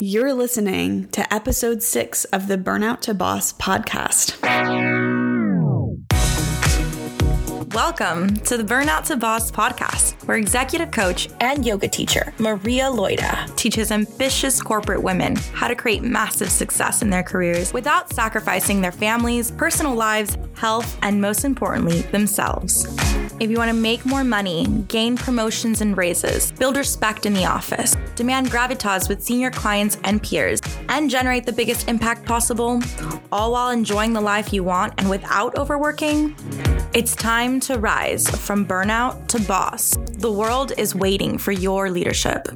You're listening to episode six of the Burnout to Boss podcast. Welcome to the Burnout to Boss podcast, where executive coach and yoga teacher Maria Loida teaches ambitious corporate women how to create massive success in their careers without sacrificing their families, personal lives, health, and most importantly, themselves. If you want to make more money, gain promotions and raises, build respect in the office, demand gravitas with senior clients and peers, and generate the biggest impact possible, all while enjoying the life you want and without overworking, it's time to rise from burnout to boss. The world is waiting for your leadership.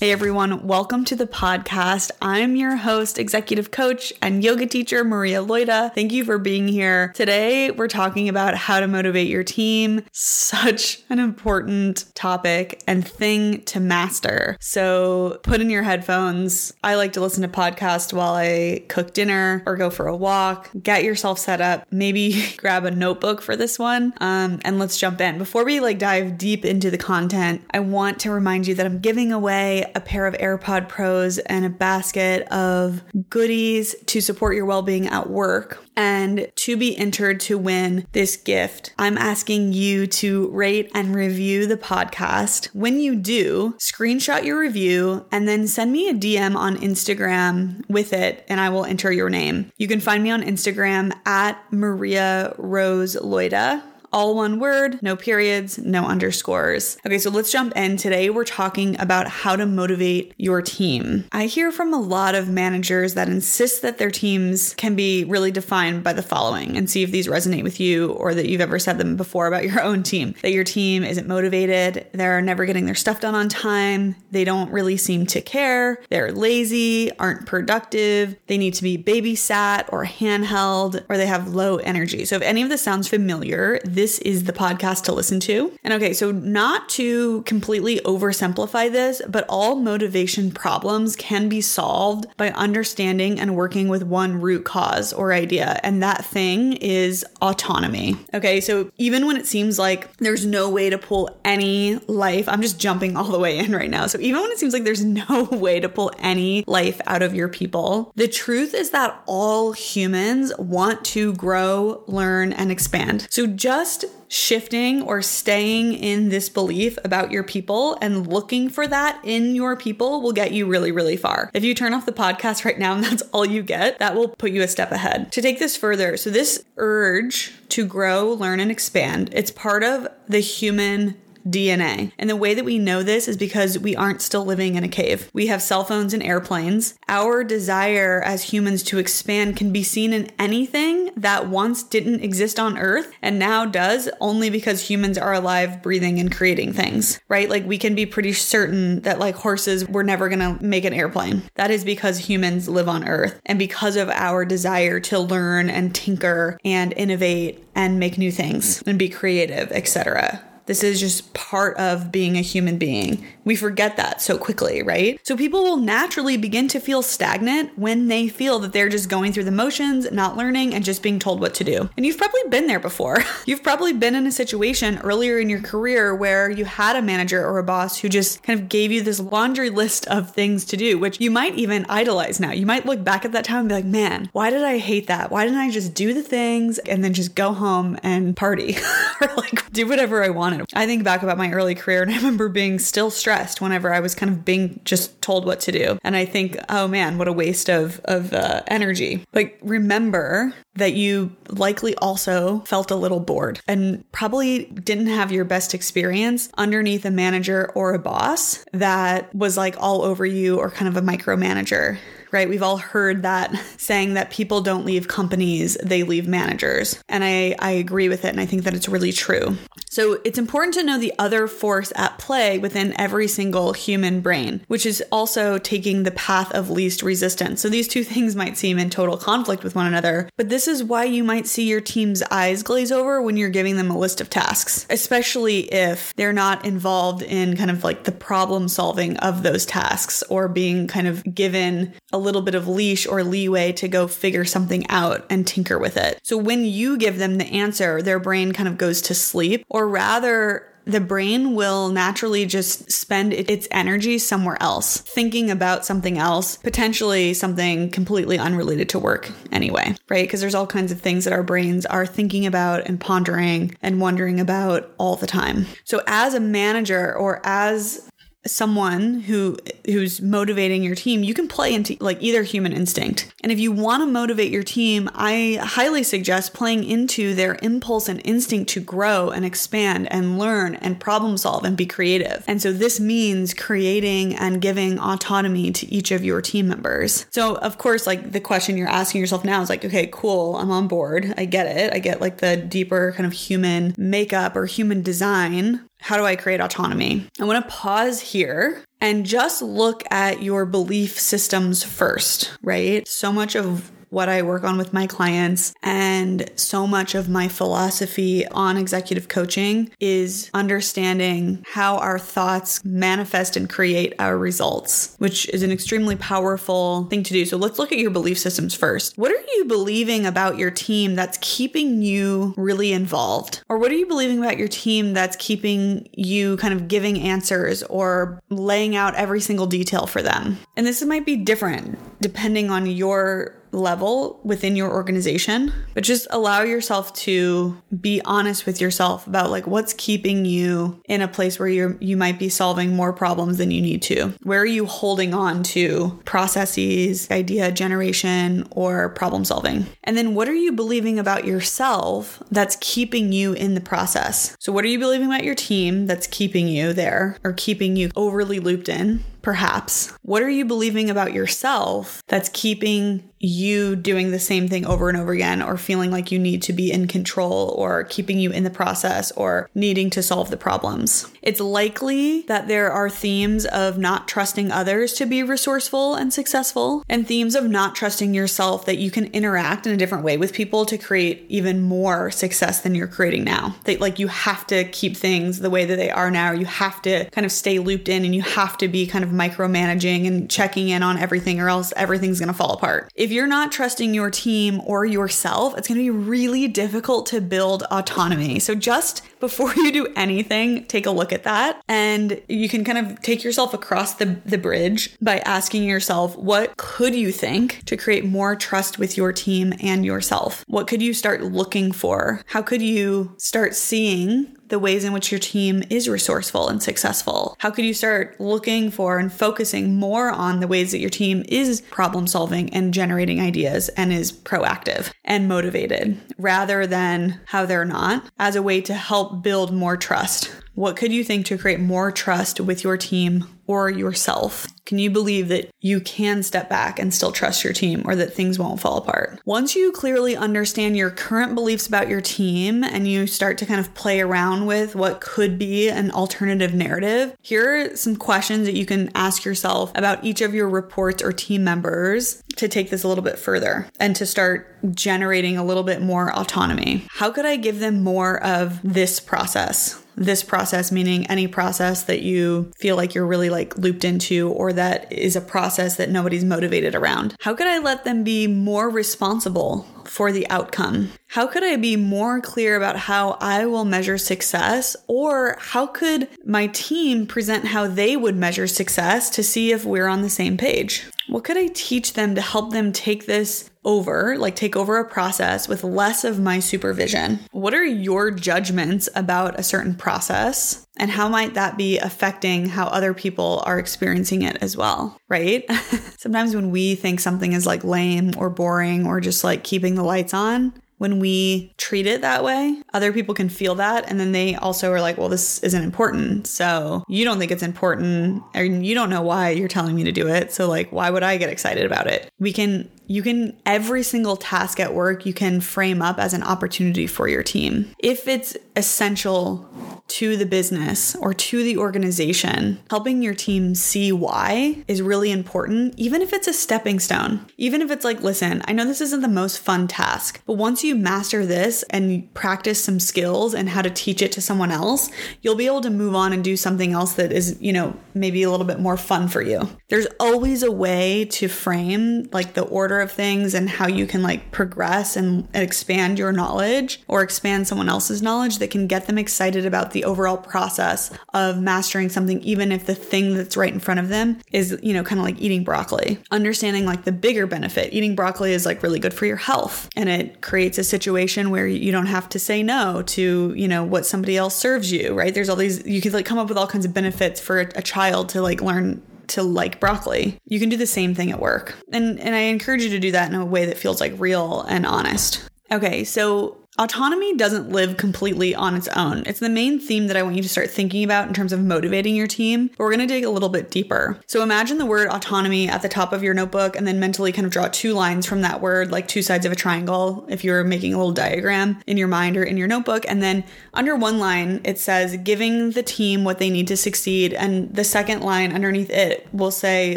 Hey everyone, welcome to the podcast. I'm your host, executive coach, and yoga teacher, Maria Loida. Thank you for being here. Today, we're talking about how to motivate your team. Such an important topic and thing to master. So, put in your headphones. I like to listen to podcasts while I cook dinner or go for a walk. Get yourself set up. Maybe grab a notebook for this one. Um, and let's jump in. Before we like dive deep into the content, I want to remind you that I'm giving away a pair of AirPod Pros and a basket of goodies to support your well being at work. And to be entered to win this gift, I'm asking you to rate and review the podcast. When you do, screenshot your review and then send me a DM on Instagram with it, and I will enter your name. You can find me on Instagram at Maria Rose Loida all one word, no periods, no underscores. Okay, so let's jump in. Today we're talking about how to motivate your team. I hear from a lot of managers that insist that their teams can be really defined by the following and see if these resonate with you or that you've ever said them before about your own team. That your team isn't motivated, they're never getting their stuff done on time, they don't really seem to care, they're lazy, aren't productive, they need to be babysat or handheld, or they have low energy. So if any of this sounds familiar, this is the podcast to listen to. And okay, so not to completely oversimplify this, but all motivation problems can be solved by understanding and working with one root cause or idea. And that thing is autonomy. Okay, so even when it seems like there's no way to pull any life, I'm just jumping all the way in right now. So even when it seems like there's no way to pull any life out of your people, the truth is that all humans want to grow, learn, and expand. So just just shifting or staying in this belief about your people and looking for that in your people will get you really, really far. If you turn off the podcast right now and that's all you get, that will put you a step ahead. To take this further, so this urge to grow, learn, and expand, it's part of the human DNA. And the way that we know this is because we aren't still living in a cave. We have cell phones and airplanes. Our desire as humans to expand can be seen in anything that once didn't exist on Earth and now does only because humans are alive, breathing, and creating things, right? Like we can be pretty certain that like horses were never gonna make an airplane. That is because humans live on Earth and because of our desire to learn and tinker and innovate and make new things and be creative, etc. This is just part of being a human being. We forget that so quickly, right? So people will naturally begin to feel stagnant when they feel that they're just going through the motions, not learning, and just being told what to do. And you've probably been there before. You've probably been in a situation earlier in your career where you had a manager or a boss who just kind of gave you this laundry list of things to do, which you might even idolize now. You might look back at that time and be like, man, why did I hate that? Why didn't I just do the things and then just go home and party or like do whatever I wanted? I think back about my early career and I remember being still stressed whenever I was kind of being just told what to do. And I think, oh man, what a waste of, of uh, energy. But remember that you likely also felt a little bored and probably didn't have your best experience underneath a manager or a boss that was like all over you or kind of a micromanager right? We've all heard that saying that people don't leave companies, they leave managers. And I, I agree with it. And I think that it's really true. So it's important to know the other force at play within every single human brain, which is also taking the path of least resistance. So these two things might seem in total conflict with one another, but this is why you might see your team's eyes glaze over when you're giving them a list of tasks, especially if they're not involved in kind of like the problem solving of those tasks or being kind of given a little bit of leash or leeway to go figure something out and tinker with it. So when you give them the answer, their brain kind of goes to sleep, or rather, the brain will naturally just spend its energy somewhere else, thinking about something else, potentially something completely unrelated to work anyway, right? Because there's all kinds of things that our brains are thinking about and pondering and wondering about all the time. So, as a manager or as someone who who's motivating your team, you can play into like either human instinct. And if you want to motivate your team, I highly suggest playing into their impulse and instinct to grow and expand and learn and problem solve and be creative. And so this means creating and giving autonomy to each of your team members. So of course, like the question you're asking yourself now is like, okay, cool, I'm on board. I get it. I get like the deeper kind of human makeup or human design how do I create autonomy? I want to pause here and just look at your belief systems first, right? So much of what I work on with my clients. And so much of my philosophy on executive coaching is understanding how our thoughts manifest and create our results, which is an extremely powerful thing to do. So let's look at your belief systems first. What are you believing about your team that's keeping you really involved? Or what are you believing about your team that's keeping you kind of giving answers or laying out every single detail for them? And this might be different depending on your level within your organization, but just allow yourself to be honest with yourself about like what's keeping you in a place where you're you might be solving more problems than you need to. Where are you holding on to processes, idea generation, or problem solving? And then what are you believing about yourself that's keeping you in the process? So what are you believing about your team that's keeping you there or keeping you overly looped in? Perhaps. What are you believing about yourself that's keeping you doing the same thing over and over again or feeling like you need to be in control or keeping you in the process or needing to solve the problems? It's likely that there are themes of not trusting others to be resourceful and successful and themes of not trusting yourself that you can interact in a different way with people to create even more success than you're creating now. That like you have to keep things the way that they are now. You have to kind of stay looped in and you have to be kind of micromanaging and checking in on everything, or else everything's gonna fall apart. If you're not trusting your team or yourself, it's gonna be really difficult to build autonomy. So just before you do anything, take a look at that. And you can kind of take yourself across the, the bridge by asking yourself, what could you think to create more trust with your team and yourself? What could you start looking for? How could you start seeing the ways in which your team is resourceful and successful? How could you start looking for and focusing more on the ways that your team is problem solving and generating ideas and is proactive and motivated rather than how they're not as a way to help build more trust? What could you think to create more trust with your team or yourself? Can you believe that you can step back and still trust your team or that things won't fall apart? Once you clearly understand your current beliefs about your team and you start to kind of play around with what could be an alternative narrative, here are some questions that you can ask yourself about each of your reports or team members to take this a little bit further and to start generating a little bit more autonomy. How could I give them more of this process? This process meaning any process that you feel like you're really like looped into or that is a process that nobody's motivated around? How could I let them be more responsible for the outcome? How could I be more clear about how I will measure success? Or how could my team present how they would measure success to see if we're on the same page? What could I teach them to help them take this over, like take over a process with less of my supervision? What are your judgments about a certain process? And how might that be affecting how other people are experiencing it as well? Right? Sometimes when we think something is like lame or boring or just like keeping the lights on, when we treat it that way, other people can feel that. And then they also are like, well, this isn't important. So you don't think it's important, and you don't know why you're telling me to do it. So, like, why would I get excited about it? We can you can every single task at work you can frame up as an opportunity for your team. If it's essential to the business or to the organization helping your team see why is really important even if it's a stepping stone. Even if it's like listen i know this isn't the most fun task but once you master this and practice some skills and how to teach it to someone else you'll be able to move on and do something else that is you know maybe a little bit more fun for you. There's always a way to frame like the order of things and how you can like progress and expand your knowledge or expand someone else's knowledge that can get them excited about the overall process of mastering something, even if the thing that's right in front of them is, you know, kind of like eating broccoli. Understanding like the bigger benefit. Eating broccoli is like really good for your health and it creates a situation where you don't have to say no to, you know, what somebody else serves you, right? There's all these, you could like come up with all kinds of benefits for a, a child to like learn to like broccoli. You can do the same thing at work. And and I encourage you to do that in a way that feels like real and honest. Okay, so Autonomy doesn't live completely on its own. It's the main theme that I want you to start thinking about in terms of motivating your team, but we're going to dig a little bit deeper. So imagine the word autonomy at the top of your notebook and then mentally kind of draw two lines from that word, like two sides of a triangle, if you're making a little diagram in your mind or in your notebook. And then under one line, it says giving the team what they need to succeed. And the second line underneath it will say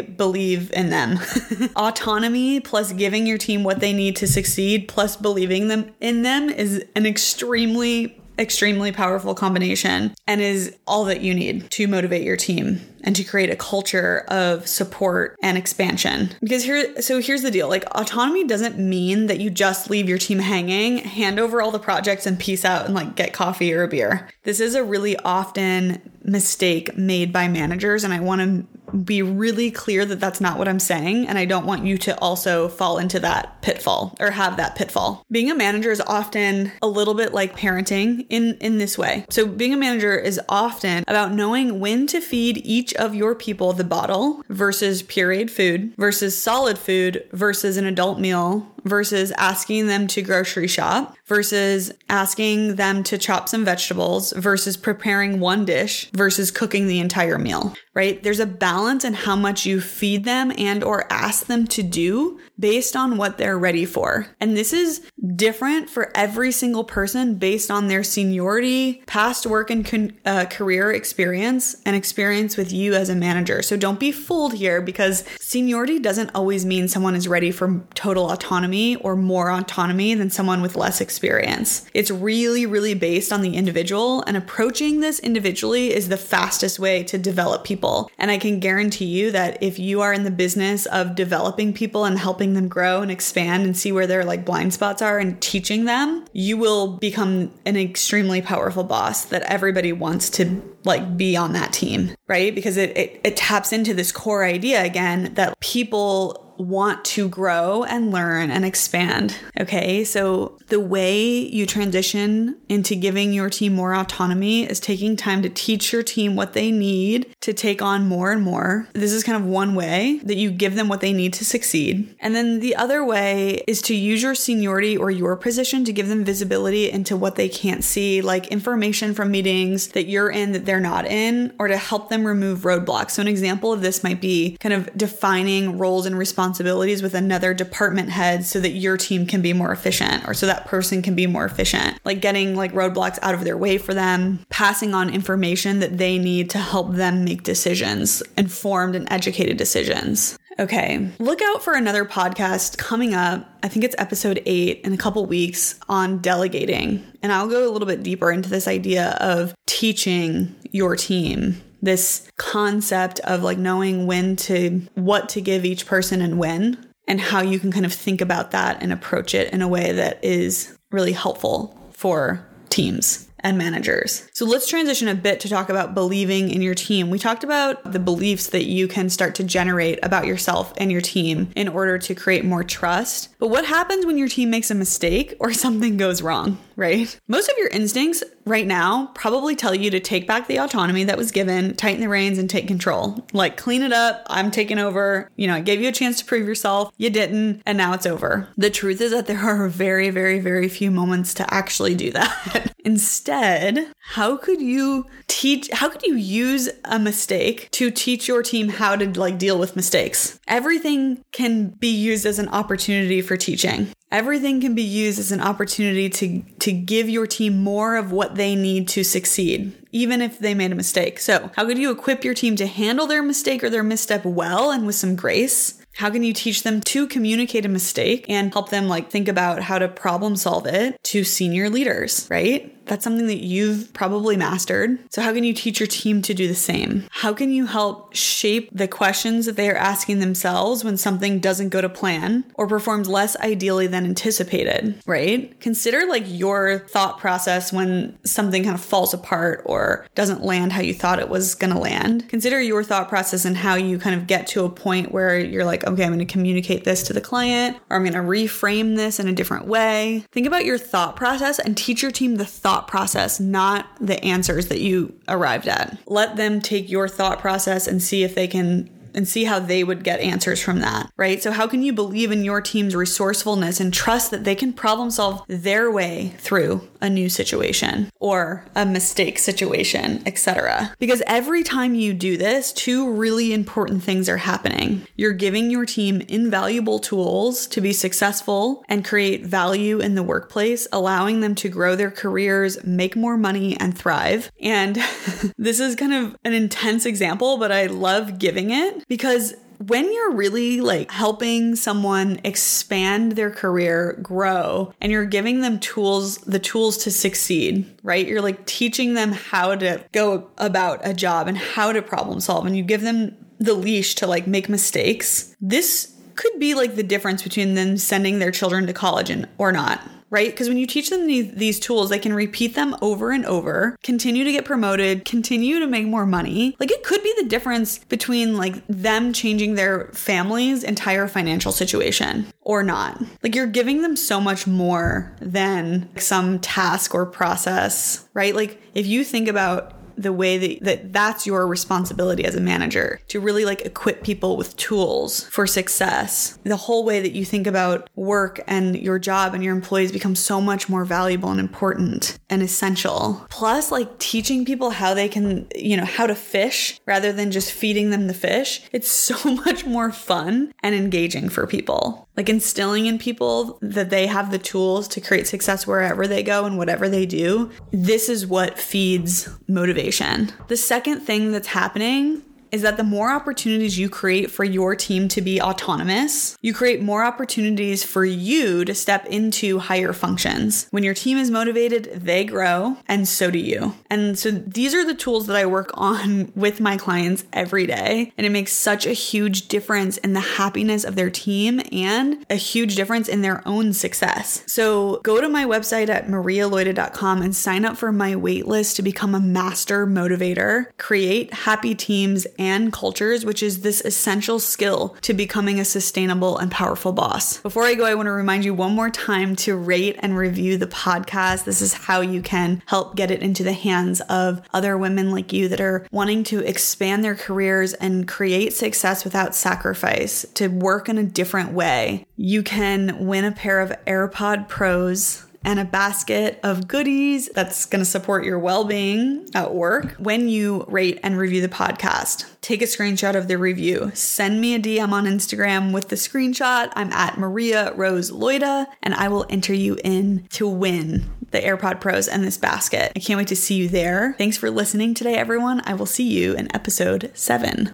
believe in them. autonomy plus giving your team what they need to succeed plus believing them in them is is an extremely extremely powerful combination and is all that you need to motivate your team and to create a culture of support and expansion. Because here so here's the deal, like autonomy doesn't mean that you just leave your team hanging, hand over all the projects and peace out and like get coffee or a beer. This is a really often mistake made by managers and I want to be really clear that that's not what I'm saying. And I don't want you to also fall into that pitfall or have that pitfall. Being a manager is often a little bit like parenting in, in this way. So being a manager is often about knowing when to feed each of your people the bottle versus pureed food versus solid food versus an adult meal versus asking them to grocery shop versus asking them to chop some vegetables versus preparing one dish versus cooking the entire meal, right? There's a balance in how much you feed them and or ask them to do based on what they're ready for. And this is different for every single person based on their seniority, past work and con- uh, career experience and experience with you as a manager. So don't be fooled here because seniority doesn't always mean someone is ready for total autonomy or more autonomy than someone with less experience. It's really, really based on the individual, and approaching this individually is the fastest way to develop people. And I can guarantee you that if you are in the business of developing people and helping them grow and expand and see where their like blind spots are and teaching them, you will become an extremely powerful boss that everybody wants to like be on that team, right? Because it, it, it taps into this core idea again that people want to grow and learn and expand. Okay, so the way you transition into giving your team more autonomy is taking time to teach your team what they need to take on more and more. This is kind of one way that you give them what they need to succeed. And then the other way is to use your seniority or your position to give them visibility into what they can't see, like information from meetings that you're in that they're not in, or to help them remove roadblocks. So, an example of this might be kind of defining roles and responsibilities responsibilities with another department head so that your team can be more efficient or so that person can be more efficient. Like getting like roadblocks out of their way for them, passing on information that they need to help them make decisions, informed and educated decisions. Okay, look out for another podcast coming up. I think it's episode eight in a couple weeks on delegating. And I'll go a little bit deeper into this idea of teaching your team this concept of like knowing when to, what to give each person and when, and how you can kind of think about that and approach it in a way that is really helpful for teams and managers. So let's transition a bit to talk about believing in your team. We talked about the beliefs that you can start to generate about yourself and your team in order to create more trust. But what happens when your team makes a mistake or something goes wrong, right? Most of your instincts right now probably tell you to take back the autonomy that was given, tighten the reins, and take control. Like, clean it up. I'm taking over. You know, I gave you a chance to prove yourself. You didn't, and now it's over. The truth is that there are very, very, very few moments to actually do that. Instead, how could you teach, how could you use a mistake to teach your team how to like deal with mistakes? Everything can be used as an opportunity for teaching. Everything can be used as an opportunity to, to give your team more of what they need to succeed, even if they made a mistake. So, how could you equip your team to handle their mistake or their misstep well and with some grace? How can you teach them to communicate a mistake and help them like think about how to problem solve it to senior leaders, right? That's something that you've probably mastered. So, how can you teach your team to do the same? How can you help shape the questions that they are asking themselves when something doesn't go to plan or performs less ideally than anticipated, right? Consider like your thought process when something kind of falls apart or doesn't land how you thought it was going to land. Consider your thought process and how you kind of get to a point where you're like, okay, I'm going to communicate this to the client or I'm going to reframe this in a different way. Think about your thought process and teach your team the thought thought process, not the answers that you arrived at. Let them take your thought process and see if they can and see how they would get answers from that, right? So, how can you believe in your team's resourcefulness and trust that they can problem solve their way through a new situation or a mistake situation, etc.? Because every time you do this, two really important things are happening. You're giving your team invaluable tools to be successful and create value in the workplace, allowing them to grow their careers, make more money, and thrive. And this is kind of an intense example, but I love giving it because when you're really like helping someone expand their career, grow, and you're giving them tools, the tools to succeed, right? You're like teaching them how to go about a job and how to problem solve, and you give them the leash to like make mistakes. This could be like the difference between them sending their children to college and or not right? Because when you teach them these, these tools, they can repeat them over and over, continue to get promoted, continue to make more money. Like it could be the difference between like them changing their family's entire financial situation or not. Like you're giving them so much more than some task or process, right? Like if you think about the way that, that that's your responsibility as a manager to really like equip people with tools for success. The whole way that you think about work and your job and your employees becomes so much more valuable and important and essential. Plus, like teaching people how they can, you know, how to fish rather than just feeding them the fish. It's so much more fun and engaging for people like instilling in people that they have the tools to create success wherever they go and whatever they do. This is what feeds motivation. The second thing that's happening is that the more opportunities you create for your team to be autonomous, you create more opportunities for you to step into higher functions. When your team is motivated, they grow, and so do you. And so these are the tools that I work on with my clients every day. And it makes such a huge difference in the happiness of their team and a huge difference in their own success. So go to my website at marialoida.com and sign up for my waitlist to become a master motivator, create happy teams and cultures, which is this essential skill to becoming a sustainable and powerful boss. Before I go, I want to remind you one more time to rate and review the podcast. This is how you can help get it into the hands of other women like you that are wanting to expand their careers and create success without sacrifice, to work in a different way. You can win a pair of AirPod Pros and a basket of goodies that's going to support your well being at work when you rate and review the podcast. Take a screenshot of the review. Send me a DM on Instagram with the screenshot. I'm at Maria Rose Loida, and I will enter you in to win the AirPod Pros and this basket. I can't wait to see you there. Thanks for listening today, everyone. I will see you in episode seven.